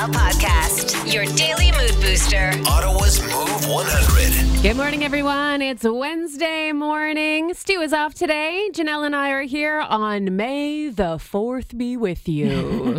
Chanel podcast, your daily mood booster. Ottawa's Move 100. Good morning, everyone. It's Wednesday morning. Stu is off today. Janelle and I are here on May the 4th be with you.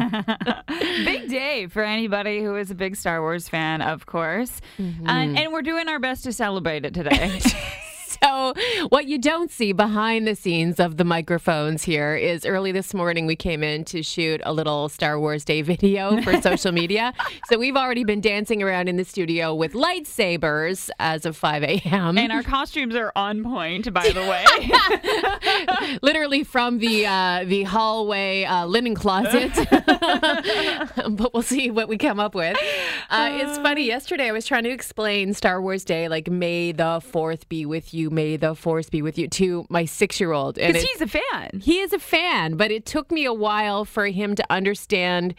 big day for anybody who is a big Star Wars fan, of course. And, and we're doing our best to celebrate it today. so, what you don't see behind the scenes of the microphones here is early this morning we came in to shoot a little Star Wars Day video for social media. So, we've already been dancing around in the studio with lightsabers as of 5 a.m. and our costumes are on point, by the way. literally from the uh, the hallway uh, linen closet. but we'll see what we come up with. Uh, it's funny. Yesterday, I was trying to explain Star Wars Day, like "May the Fourth be with you, May the Force be with you," to my six year old, Because he's a fan. he is a fan, but it took me a while for him to understand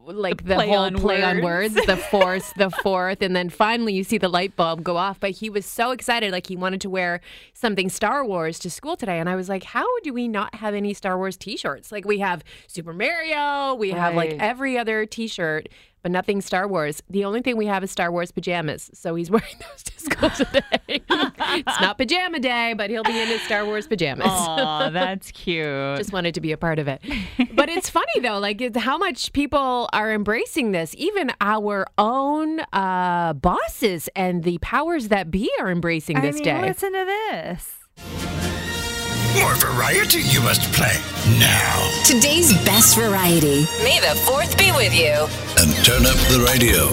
like the, play whole on play on words. words, the force, the fourth, and then finally you see the light bulb go off. But he was so excited, like he wanted to wear something Star Wars to school today, and I was like, "How do we not have any Star Wars T-shirts? Like we have Super Mario, we have like every other T-shirt." But nothing Star Wars. The only thing we have is Star Wars pajamas. So he's wearing those to school today. it's not pajama day, but he'll be in his Star Wars pajamas Oh, that's cute. just wanted to be a part of it. But it's funny though, like it's how much people are embracing this. Even our own uh, bosses and the powers that be are embracing this I mean, day. listen to this. More variety you must play now. Today's best variety. May the 4th be with you. And turn up the radio.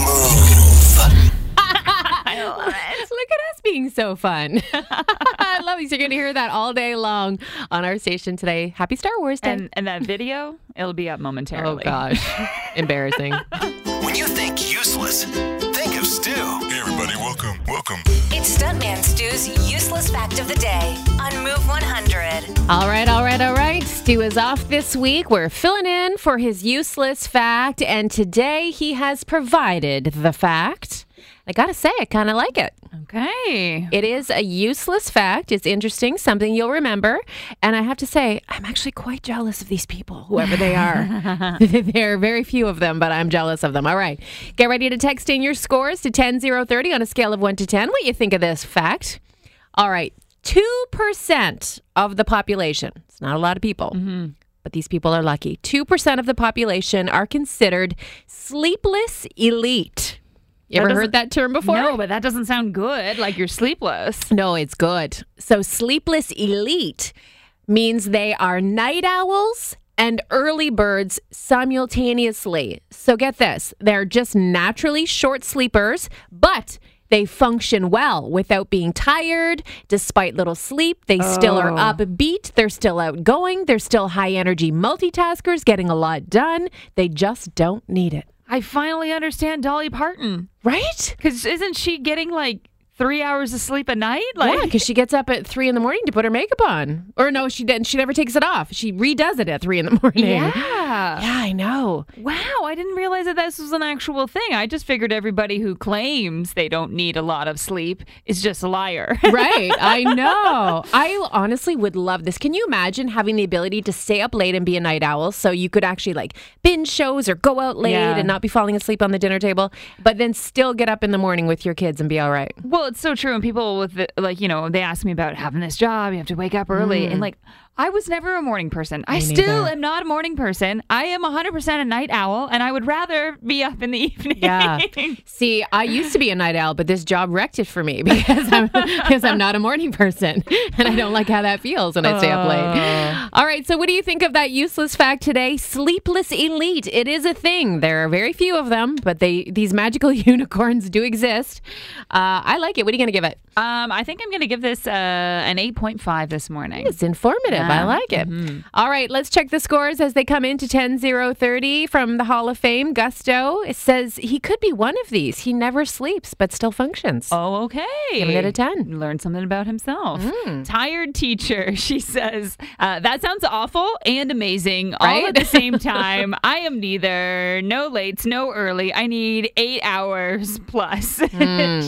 Move. I love it. Look at us being so fun. I love these. You're going to hear that all day long on our station today. Happy Star Wars Day. And and that video, it'll be up momentarily. oh gosh, embarrassing. When you think useless, think of Stu. Hey, everybody, welcome, welcome. It's Stuntman Stu's useless fact of the day on Move 100. All right, all right, all right. Stu is off this week. We're filling in for his useless fact, and today he has provided the fact. I gotta say, I kind of like it. Okay. It is a useless fact. It's interesting, something you'll remember. And I have to say, I'm actually quite jealous of these people, whoever they are. there are very few of them, but I'm jealous of them. All right. Get ready to text in your scores to 10 0 30 on a scale of 1 to 10. What you think of this fact? All right. 2% of the population, it's not a lot of people, mm-hmm. but these people are lucky. 2% of the population are considered sleepless elite. You That ever heard that term before? No, but that doesn't sound good. Like you're sleepless. No, it's good. So, sleepless elite means they are night owls and early birds simultaneously. So, get this they're just naturally short sleepers, but they function well without being tired. Despite little sleep, they still are oh. upbeat. They're still outgoing. They're still high energy multitaskers, getting a lot done. They just don't need it. I finally understand Dolly Parton. Right? Because isn't she getting like three hours of sleep a night? Like, yeah, because she gets up at three in the morning to put her makeup on. Or no, she didn't. She never takes it off. She redoes it at three in the morning. yeah. Yeah, I know. Wow, I didn't realize that this was an actual thing. I just figured everybody who claims they don't need a lot of sleep is just a liar. Right. I know. I honestly would love this. Can you imagine having the ability to stay up late and be a night owl so you could actually like binge shows or go out late Yeah. and not be falling asleep on the dinner table, but then still get up in the morning with your kids and be all right? well, it's so true. And people with the, like, you know, they ask me about having this job. You have to wake up early, and mm. like, I was never a morning person. I Me still neither. am not a morning person. I am 100% a night owl, and I would rather be up in the evening. Yeah. See, I used to be a night owl, but this job wrecked it for me because I'm because I'm not a morning person, and I don't like how that feels when I stay up late. All right, so what do you think of that useless fact today? Sleepless elite. It is a thing. There are very few of them, but they these magical unicorns do exist. Uh, I like it. What are you going to give it? Um, I think I'm going to give this uh, an 8.5 this morning. It's informative. I like it. All right, let's check the scores as they come into 10 0 30 from the Hall of Fame. Gusto says he could be one of these. He never sleeps, but still functions. Oh, okay. Giving it a 10. Learn something about himself. Tired teacher, she says. Uh, that's sounds awful and amazing all Right? at the same time. I am neither. No lates, no early. I need eight hours plus.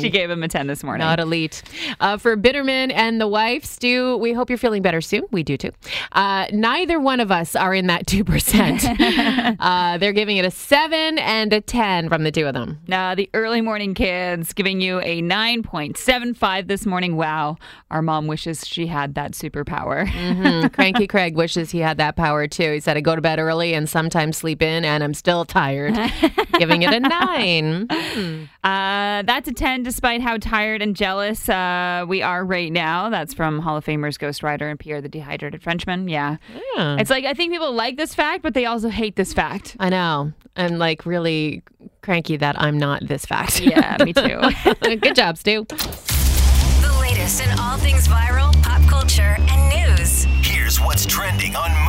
she gave him a 10 this morning. Not elite. Uh, for Bitterman and the wife, Stu, we hope you're feeling better soon. We do too. Uh, neither one of us are in that 2%. uh, they're giving it a 7 and a 10 from the two of them. Uh, the early morning kids giving you a 9.75 this morning. Wow. Our mom wishes she had that superpower. Mm, Cranky Craig wishes he had that power too. He said, I go to bed early and sometimes sleep in, and I'm still tired. giving it a 9. Uh, that's a 10 despite how tired and jealous uh, we are right now. That's from Hall of Famers Ghost Rider and Pierre the Dehydrated Frenchman. Yeah. Yeah. It's like I think people like this fact, but they also hate this fact. I know. I'm like really cranky that I'm not this fact. Yeah, me too. Good job, Stu. The latest in all things viral, pop culture, and news. Here's what's trending on Move 100.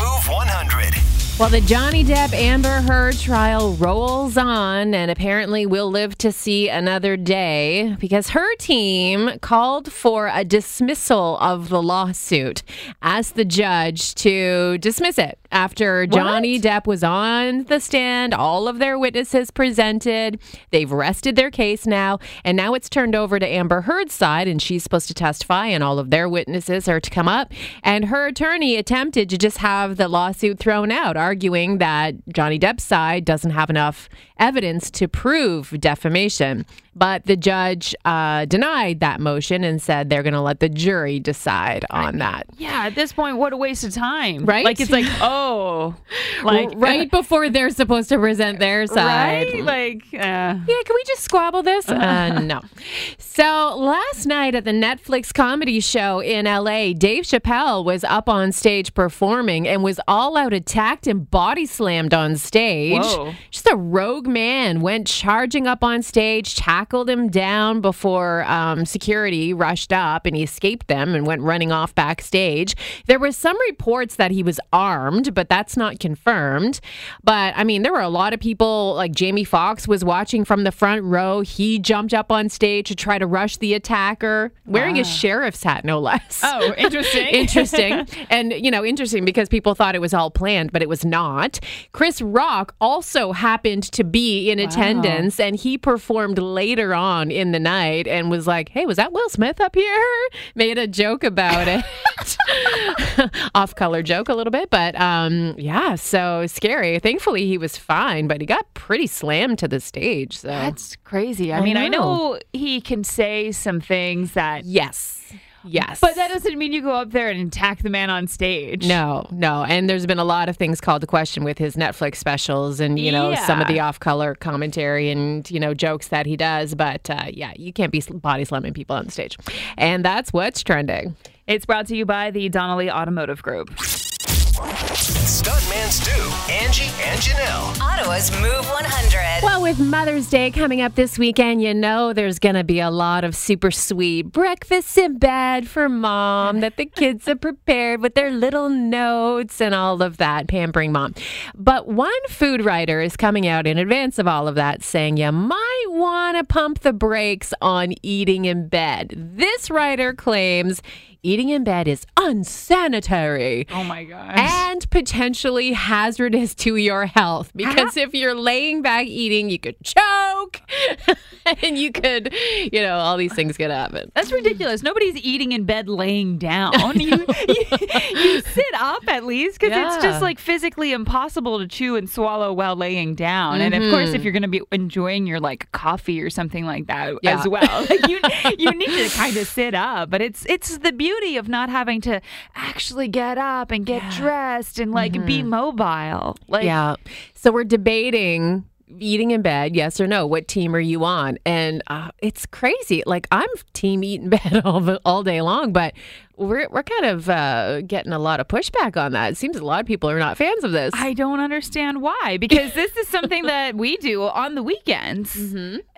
Well, the Johnny Depp Amber Heard trial rolls on, and apparently we'll live to see another day because her team called for a dismissal of the lawsuit, asked the judge to dismiss it after Johnny Depp was on the stand. All of their witnesses presented. They've rested their case now, and now it's turned over to Amber Heard's side, and she's supposed to testify, and all of their witnesses are to come up. And her attorney attempted to just have the lawsuit thrown out, arguing that Johnny Depp's side doesn't have enough evidence to prove defamation. But the judge uh, denied that motion and said they're going to let the jury decide on that. yeah, at this point, what a waste of time. Right? Like, it's like, oh, like, right before they're supposed to present their side. right? Like, uh, Yeah, can we just squabble this? Uh, no. So last night at the Netflix comedy show in LA, Dave Chappelle was up on stage performing and was all out attacked and body slammed on stage. Whoa. Just a rogue man went charging up on stage, tackled him down before um, security rushed up and he escaped them and went running off backstage. There were some reports that he was armed, but that's not confirmed. But I mean, there were a lot of people, like Jamie Foxx was watching from the front row. He jumped up on stage to try to rush the attacker, wearing a sheriff's hat, no less. oh, interesting. interesting. And, you know, interesting because people thought it was all planned, but it was not. Chris Rock also happened to be in attendance and he performed later on in the night and was like, hey, was that Will Smith up here? Made a joke about it. Off color joke a little bit, but um, yeah, so scary. Thankfully, he was fine, but he got pretty slammed to the stage. So, That's crazy. I, I mean, I know. know he can say some things that, yes. Yes. but that doesn't mean you go up there and attack the man on stage. No, no. And there's been a lot of things called to question with his Netflix specials and, you know, some of the off color commentary and, you know, jokes that he does. But uh, yeah, you can't be body slamming people on stage. And that's what's trending. It's brought to you by the Donnelly Automotive Group. Stuntman Stu, Angie, and Janelle. Ottawa's Move 100. Well, with Mother's Day coming up this weekend, you know there's going to be a lot of super sweet breakfasts in bed for mom that the kids have prepared with their little notes and all of that, pampering mom. But one food writer is coming out in advance of all of that saying you might want to pump the brakes on eating in bed. This writer claims eating in bed is unsanitary Oh my gosh. and potentially hazardous to your health because if you're laying back eating, you could choke and you could, you know, all these things could happen. That's ridiculous. Nobody's eating in bed laying down. You, you, you sit up at least because it's just like physically impossible to chew and swallow while laying down. And of mm-hmm. course, if you're going to be enjoying your like coffee or something like that Yeah. as well, like you you need to kind of sit up. But it's it's the beauty of not having to actually get up and get dressed and like be mobile. Like Yeah. So we're debating eating in bed, yes or no. What team are you on? And uh, it's crazy. Like I'm team eat in bed all the, all day long, but we're we're kind of uh, getting a lot of pushback on that. It seems a lot of people are not fans of this. I don't understand why because this is something that we do on the weekends.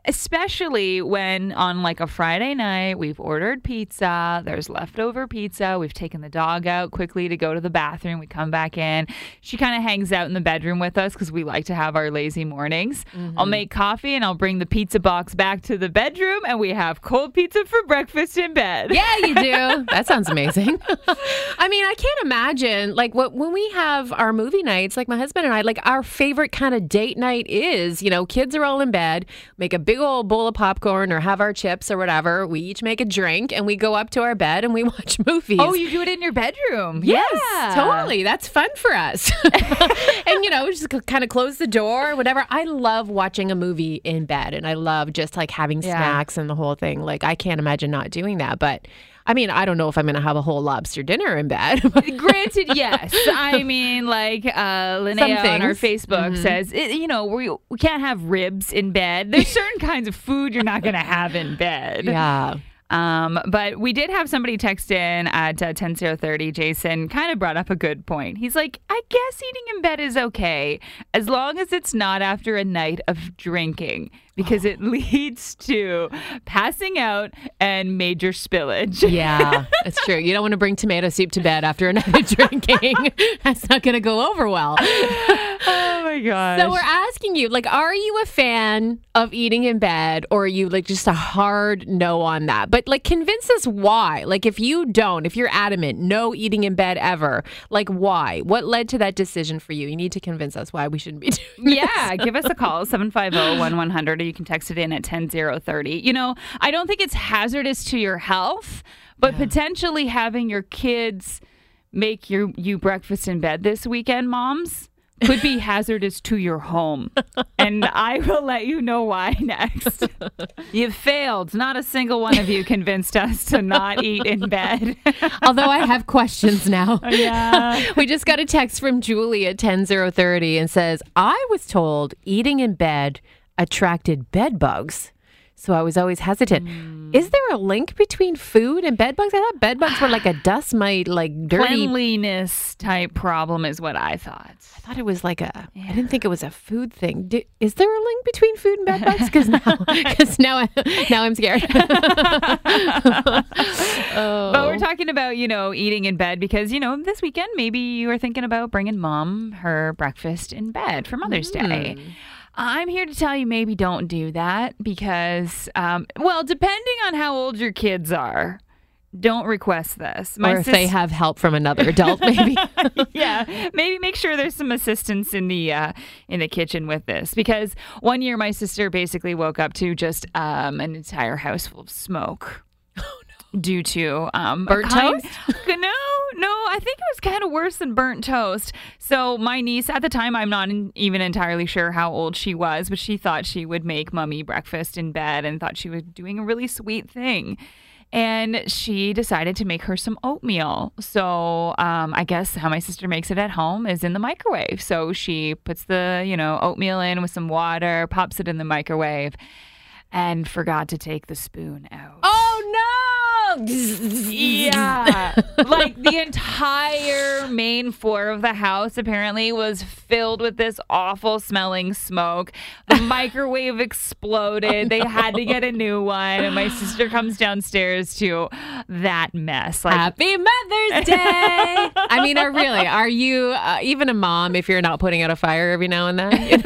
especially when on like a Friday night we've ordered pizza, there's leftover pizza, we've taken the dog out quickly to go to the bathroom, we come back in. She kind of hangs out in the bedroom with us because we like to have our lazy mornings. I'll make coffee and I'll bring the pizza box back to the bedroom, and we have cold pizza for breakfast in bed. Yeah, you do. that sounds amazing. I mean, I can't imagine like what when we have our movie nights, like my husband and I, like our favorite kind of date night is, you know, kids are all in bed, make a big old bowl of popcorn or have our chips or whatever. We each make a drink and we go up to our bed and we watch movies. Oh, you do it in your bedroom? Yes, Yeah. totally. That's fun for us. and you know, just kind of close the door, whatever. I love watching a movie in bed and I love just like having Yeah. snacks and the whole thing. Like I can't imagine not doing that, but I mean, I don't know if I'm going to have a whole lobster dinner in bed. Granted, yes. I mean, like uh, Linnea on our. Facebook says, it, you know, we, we can't have ribs in bed. There's certain kinds of food you're not going to have in bed. yeah. Um, but we did have somebody text in at uh, 10030. Jason kind of brought up a good point. He's like, I guess eating in bed is okay as long as it's not after a night of drinking because it leads to passing out and major spillage. Yeah, that's true. You don't want to bring tomato soup to bed after a night of drinking. That's not going to go over well. my gosh. So we're asking you, like, are you a fan of eating in bed, or are you like just a hard no on that? But like, convince us why. Like, if you don't, if you're adamant, no eating in bed ever, like, why? What led to that decision for you? You need to convince us why we shouldn't be doing. yeah, give us a call 750-1100 or you can text it in at 10030. You know, I don't think it's hazardous to your health, but potentially having your kids make your you breakfast in bed this weekend, moms, could be hazardous to your home. And I will let you know why next. You've failed. Not a single one of you convinced us to not eat in bed. Although I have questions now. Oh, yeah. we just got a text from Julie at 10030 and says, I was told eating in bed attracted bed bugs. So I was always hesitant. Hmm. Is there a link between food and bed bugs? I thought bed bugs were like a dust mite, like dirty. Cleanliness type problem is what I thought. I thought it was like a. I didn't think it was a food thing. Do, is there a link between food and bed bugs? Because now, because now, I, now I'm scared. oh. But we're talking about, you know, eating in bed because, you know, this weekend maybe you were thinking about bringing mom her breakfast in bed for Mother's Day. I'm here to tell you maybe don't do that because, um, well, depending on how old your kids are, don't request this. or if they have help from another adult, maybe. yeah, maybe make sure there's some assistance in the uh, in the kitchen with this because one year my sister basically woke up to just um, an entire house full of smoke. Due to um, Burnt kind- toast? no, no, I think it was kind of worse than burnt toast. So my niece at the time, I'm not even entirely sure how old she was, but she thought she would make mummy breakfast in bed and thought she was doing a really sweet thing and she decided to make her some oatmeal. So um, I guess how my sister makes it at home is in the microwave. So she puts the you know oatmeal in with some water, pops it in the microwave, and forgot to take the spoon out. oh no! Yeah. like the entire main floor of the house apparently was filled with this awful smelling smoke. The microwave exploded. They had to get a new one. And my sister comes downstairs to that mess. Like, Happy Mother's Day! I mean, are really are you uh, even a mom if you're not putting out a fire every now and then?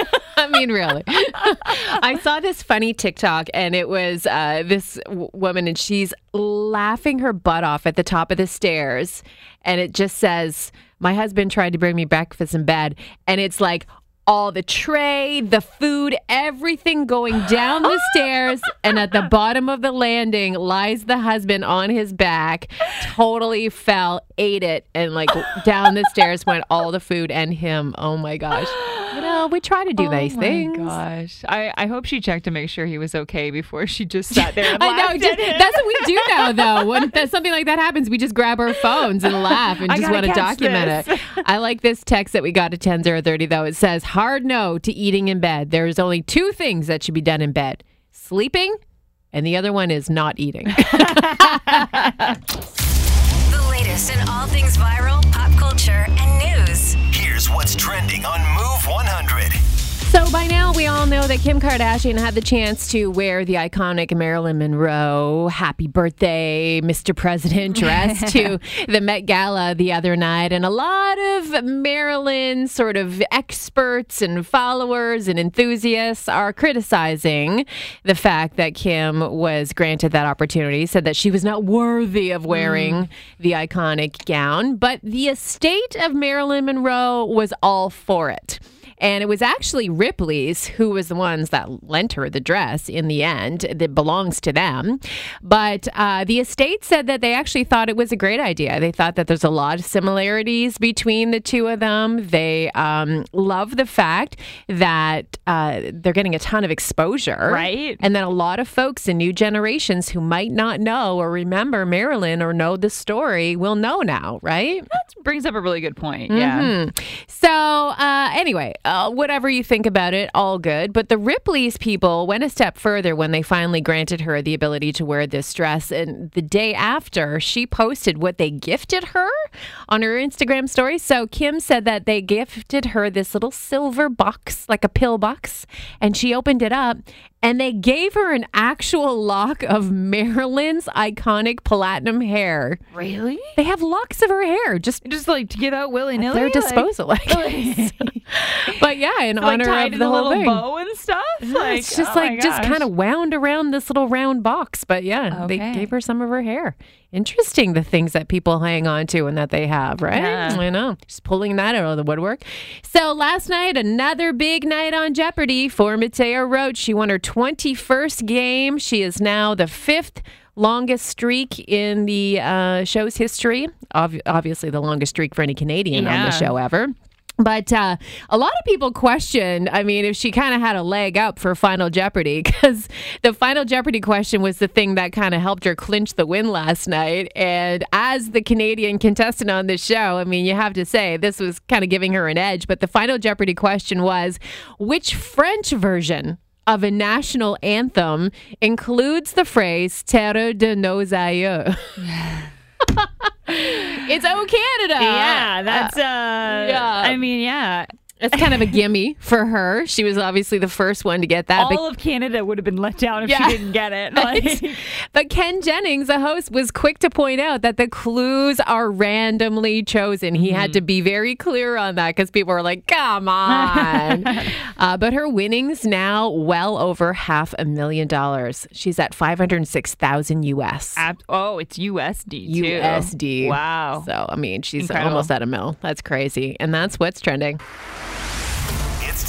You know? I mean, really. I saw this funny TikTok, and it was uh, this w- woman, and she's laughing her butt off at the top of the stairs, and it just says, "My husband tried to bring me breakfast in bed," and it's like. All the tray, the food, everything going down the stairs. And at the bottom of the landing lies the husband on his back, totally fell, ate it, and like down the stairs went all the food and him. Oh my gosh. You know, we try to do these oh my things. gosh. I, I hope she checked to make sure he was okay before she just sat there and I know. Just, that's what we do now, though. When that, something like that happens, we just grab our phones and laugh and just want to document this. it. I like this text that we got at 10030, though. It says, hard no to eating in bed. There's only two things that should be done in bed sleeping, and the other one is not eating. The latest in all things viral, pop culture, and news. What's trending on Move 100. So by now, we all know that Kim Kardashian had the chance to wear the iconic Marilyn Monroe Happy Birthday, Mr. President dress to the Met Gala the other night. And a lot of Marilyn sort of experts and followers and enthusiasts are criticizing the fact that Kim was granted that opportunity, said that she was not worthy of wearing mm. the iconic gown. But the estate of Marilyn Monroe was all for it. And it was actually Ripley's who was the ones that lent her the dress in the end that belongs to them. But uh, the estate said that they actually thought it was a great idea. They thought that there's a lot of similarities between the two of them. They um, love the fact that uh, they're getting a ton of exposure. Right. And then a lot of folks in new generations who might not know or remember Marilyn or know the story will know now, right? That brings up a really good point. Yeah. Mhm. So, uh, anyway, uh, whatever you think about it, all good. But the Ripley's people went a step further when they finally granted her the ability to wear this dress. And the day after, she posted what they gifted her on her Instagram story. So, Kim said that they gifted her this little silver box, like a pill box, and she opened it up. And they gave her an actual lock of Marilyn's iconic platinum hair. Really? They have locks of her hair just Just like to give out willy at nilly. their disposal, I guess. but yeah, in like honor tied of the whole little thing. bow and stuff. Yeah, like it's just oh like just kind of wound around this little round box. But yeah, they gave her some of her hair. Interesting the things that people hang on to and that they have, right? Yeah. I know. Just pulling that out of the woodwork. So last night, another big night on Jeopardy for Mattea Roach. She won her 21st game. She is now the fifth longest streak in the uh, show's history. Ob- obviously, the longest streak for any Canadian on the show ever. But uh, a lot of people questioned, I mean, if she kind of had a leg up for Final Jeopardy, because the Final Jeopardy question was the thing that kind of helped her clinch the win last night. And as the Canadian contestant on this show, I mean, you have to say this was kind of giving her an edge. But the Final Jeopardy question was which French version of a national anthem includes the phrase Terre de nos aïeux? it's Oh Canada. Yeah, that's uh, yeah. I mean, yeah. It's kind of a gimme for her. She was obviously the first one to get that. All of Canada would have been let down if Yeah. she didn't get it. Like, But Ken Jennings, the host, was quick to point out that the clues are randomly chosen. He had to be very clear on that because people were like, come on. uh, but her winnings now well over half a million dollars. She's at 506,000 US. ab- oh, it's USD too. USD. Wow. So, I mean, she's Incredible. almost at a mil. That's crazy. And that's what's trending.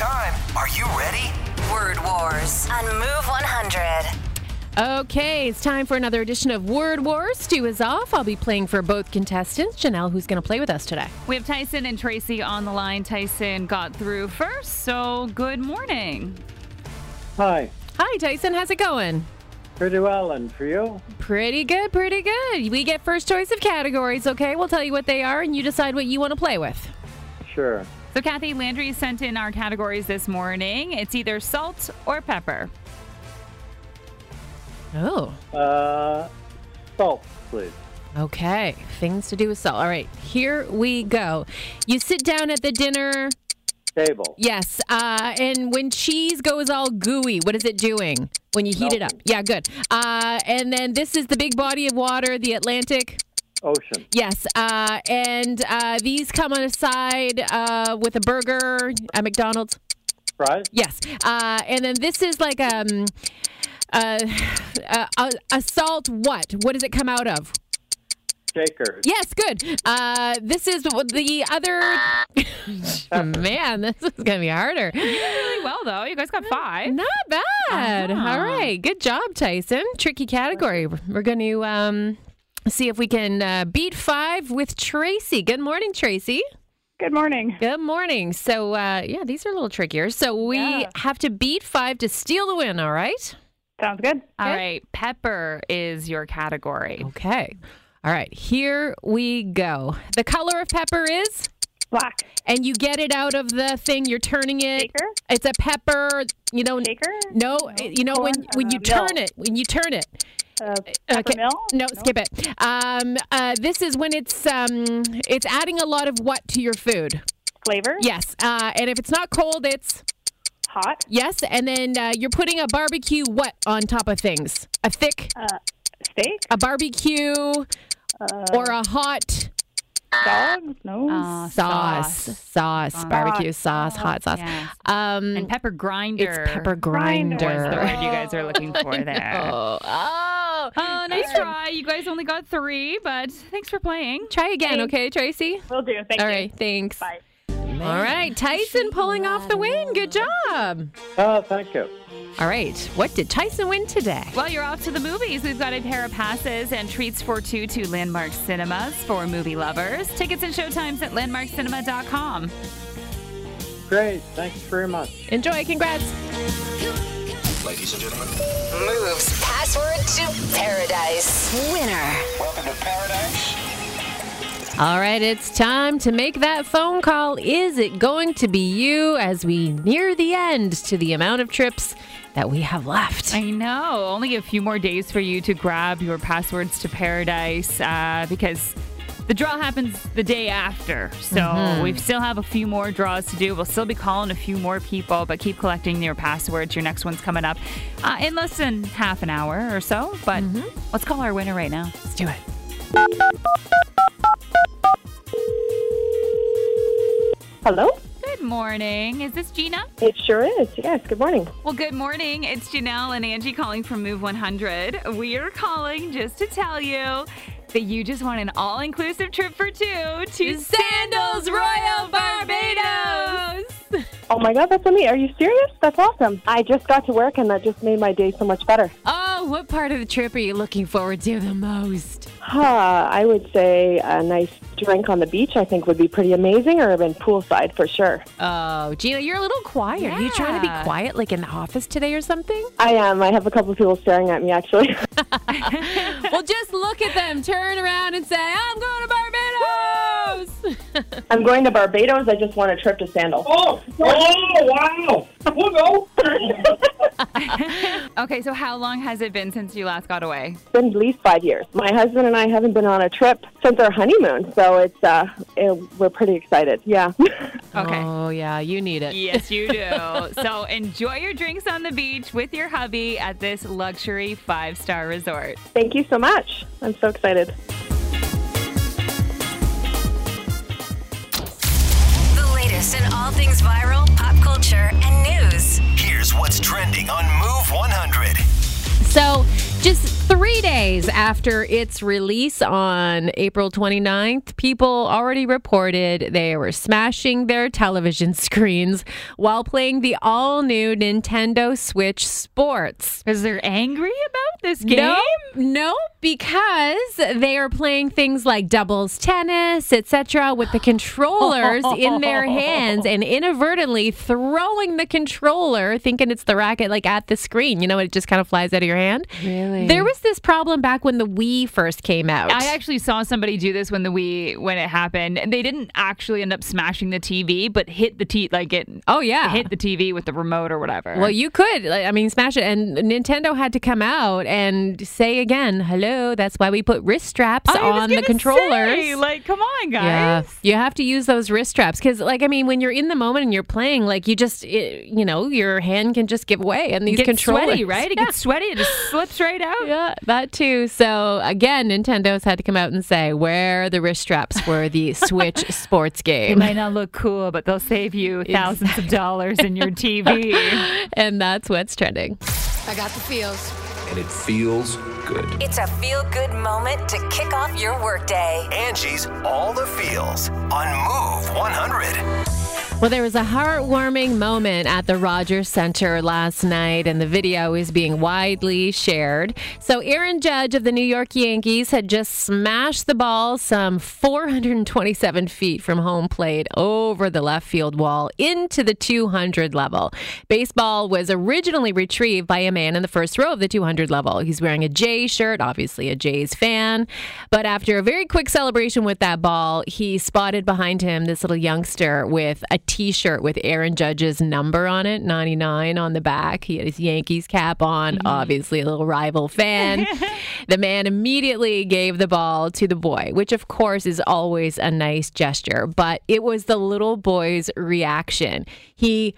It's time. Are you ready? Word Wars on Move 100. Okay, it's time for another edition of Word Wars. Stu is off. I'll be playing for both contestants. Janelle, who's going to play with us today? We have Tyson and Tracy on the line. Tyson got through first, so good morning. Hi, Hi, Tyson. How's it going? pretty well, and for you? Pretty good, pretty good. We get first choice of categories, okay? We'll tell you what they are, and you decide what you want to play with. Sure. So Kathy Landry sent in our categories this morning. It's either salt or pepper. Oh, Uh, salt, please. okay. Things to do with salt. All right, here we go. You sit down at the dinner. Table. Yes, uh, and when cheese goes all gooey, what is it doing when you heat it up? Yeah, good. Uh, and then this is the big body of water, the Atlantic. Ocean. Yes, uh, and uh, these come on a side uh, with a burger at McDonald's. Fries. Yes, uh, and then this is like um, uh, uh, a, a salt. What? What does it come out of? Shakers. Yes, good. Uh, this is the other. Man, this is gonna be harder. Really well though. You guys got five. Not bad. Uh-huh. All right, good job, Tyson. Tricky category. We're going to um, see if we can uh, beat five with Tracy. Good morning, Tracy. Good morning. Good morning. So, uh, yeah, these are a little trickier. So, we Yeah. have to beat five to steal the win, all right? Sounds good. All right, pepper is your category. Okay. All right, here we go. The color of pepper is, Black. and you get it out of the thing, you're turning it. Shaker? It's a pepper, you know. Shaker? No, you know when corn, when you uh, mill. turn it, when you turn it. Uh, pepper mill? No, skip it. Um, uh, this is when it's um, it's adding a lot of what to your food. Flavor? Yes, uh, and if it's not cold, it's Hot. Yes, and then uh, you're putting a barbecue what on top of things? A thick, Steak. a barbecue, or a hot Dog. No. Uh, sauce, sauce, barbecue sauce, hot sauce. Yes. Um, And pepper grinder. it's pepper Grinder. was the word you guys are looking for there. Oh, oh. Oh, nice try. You guys only got three, but thanks for playing. Try again, okay, Tracy? Will do. Thank All you. right, thanks. Bye. All right, Tyson pulling off the win. Good job. Oh, thank you. All right, what did Tyson win today? Well, you're off to the movies. We've got a pair of passes and treats for two to Landmark Cinemas for movie lovers. Tickets and showtimes at landmarkcinema.com. Great. Thanks very much. Enjoy, congrats. Ladies and gentlemen, Moves password to paradise. Winner. welcome to paradise. All right, it's time to make that phone call. Is it going to be you as we near the end to the amount of trips that we have left? I know. Only a few more days for you to grab your passwords to paradise uh, because the draw happens the day after. So we still have a few more draws to do. We'll still be calling a few more people, but keep collecting your passwords. Your next one's coming up uh, in less than half an hour or so. But let's call our winner right now. Let's do it. Hello. Good morning. Is this Gina? It sure is. Yes. Good morning. Well, good morning. It's Janelle and Angie calling from Move 100. We are calling just to tell you that you just won an all inclusive trip for two to Sandals Royal Barbados. Oh my God, that's amazing. Are you serious? That's awesome. I just got to work, and that just made my day so much better. Oh, what part of the trip are you looking forward to the most? Huh, I would say a nice drink on the beach. I think would be pretty amazing, or even poolside for sure. Oh, Gina, you're a little quiet. Are you trying to be quiet, like in the office today or something? I am. I have a couple of people staring at me actually. well, just look at them, turn around, and say, "I'm going to Barbados." I'm going to Barbados. I just want a trip to Sandals. Oh, oh, wow. We'll go. Okay, so how long has it been since you last got away? It's been at least five years. My husband and I haven't been on a trip since our honeymoon, so it's uh, it, we're pretty excited. Yeah. Okay. Oh yeah, you need it. Yes, you do. so enjoy your drinks on the beach with your hubby at this luxury five star resort. Thank you so much. I'm so excited. The in all things viral, pop culture, and news. Here's what's trending on Move 100. So, just three days after its release on April 29th, people already reported they were smashing their television screens while playing the all new Nintendo Switch Sports. Because they're angry about this game? No, no, because they are playing things like doubles tennis, etc., with the controllers in their hands and inadvertently throwing the controller, thinking it's the racket, like at the screen. You know, it just kind of flies out of your hand. Really? There was this problem back when the Wii first came out. I actually saw somebody do this when the Wii when it happened. And they didn't actually end up smashing the TV, but hit the t like it oh yeah, hit the TV with the remote or whatever. Well, you could. Like, I mean, smash it. And Nintendo had to come out and say again, "Hello, that's why we put wrist straps I on the controllers." say, like, come on, guys. Yeah, you have to use those wrist straps because, like, I mean, when you're in the moment and you're playing, like, you just, it, you know, your hand can just give way, and these It gets controllers, sweaty, right? It gets sweaty. It just slips right out. Yeah, that too. So again, Nintendo's had to come out and say where the wrist straps for the Switch sports game. It might not look cool, but they'll save you thousands of dollars in your TV. and that's what's trending. I got the feels. And it feels good. It's a feel good moment to kick off your workday. Angie's All the Feels on Move 100. Well, there was a heartwarming moment at the Rogers Center last night, and the video is being widely shared. So, Aaron Judge of the New York Yankees had just smashed the ball some 427 feet from home plate over the left field wall into the 200 level. Baseball was originally retrieved by a man in the first row of the 200 level. He's wearing a Jays shirt, obviously a Jays fan. But after a very quick celebration with that ball, he spotted behind him this little youngster with a T-shirt with Aaron Judge's number on it, 99 on the back. He had his Yankees cap on, mm-hmm. obviously a little rival fan. the man immediately gave the ball to the boy, which of course is always a nice gesture, but it was the little boy's reaction. He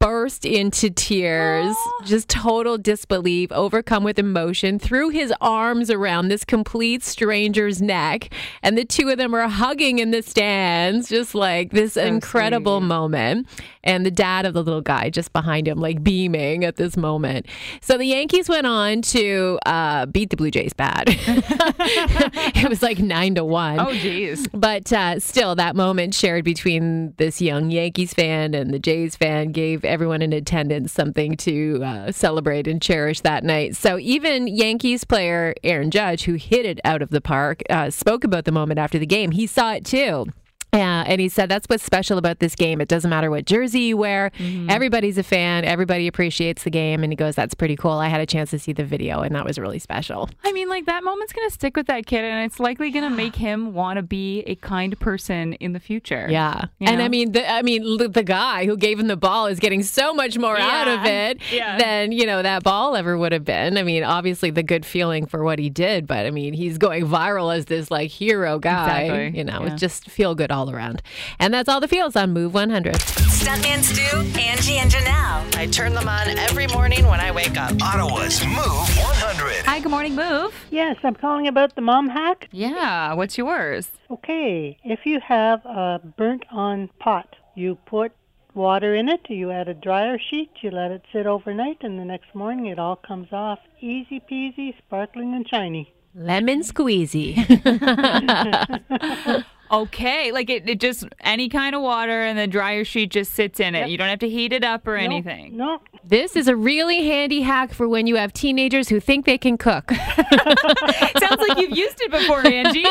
burst into tears, just total disbelief, overcome with emotion, threw his arms around this complete stranger's neck. And the two of them are hugging in the stands, just like this incredible moment. And the dad of the little guy just behind him, like beaming at this moment. So the Yankees went on to uh, beat the Blue Jays bad. it was like nine to one. Oh, geez. But uh, still, that moment shared between this young Yankees fan and the Jays fan gave everyone in attendance something to uh, celebrate and cherish that night. So even Yankees player Aaron Judge, who hit it out of the park, uh, spoke about the moment after the game. He saw it too. Yeah, and he said that's what's special about this game. It doesn't matter what jersey you wear. Mm-hmm. Everybody's a fan. Everybody appreciates the game. And he goes, "That's pretty cool." I had a chance to see the video, and that was really special. I mean, like that moment's gonna stick with that kid, and it's likely gonna make him want to be a kind person in the future. Yeah, You and I mean, the, I mean, the guy who gave him the ball is getting so much more out of it Yeah. than you know that ball ever would have been. I mean, obviously the good feeling for what he did, but I mean, he's going viral as this like hero guy. Exactly. You know, Yeah. just feel good all around. And that's all the feels on Move 100. Stuntman Stu, Angie, and Janelle. I turn them on every morning when I wake up. Ottawa's Move 100. Hi, good morning, move. Yes, I'm calling about the mom hack. Yeah, what's yours? Okay, if you have a burnt on pot, you put water in it, you add a dryer sheet, you let it sit overnight, and the next morning it all comes off easy peasy, sparkling and shiny. Lemon squeezy. Okay, like it, it just any kind of water, and the dryer sheet just sits in it. You don't have to heat it up or anything. No, this is a really handy hack for when you have teenagers who think they can cook. Sounds like you've used it before, Angie.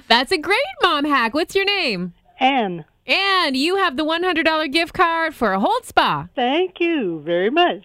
That's a great mom hack. What's your name? Anne, And you have the $100 gift card for a Holtz Spa. thank you very much.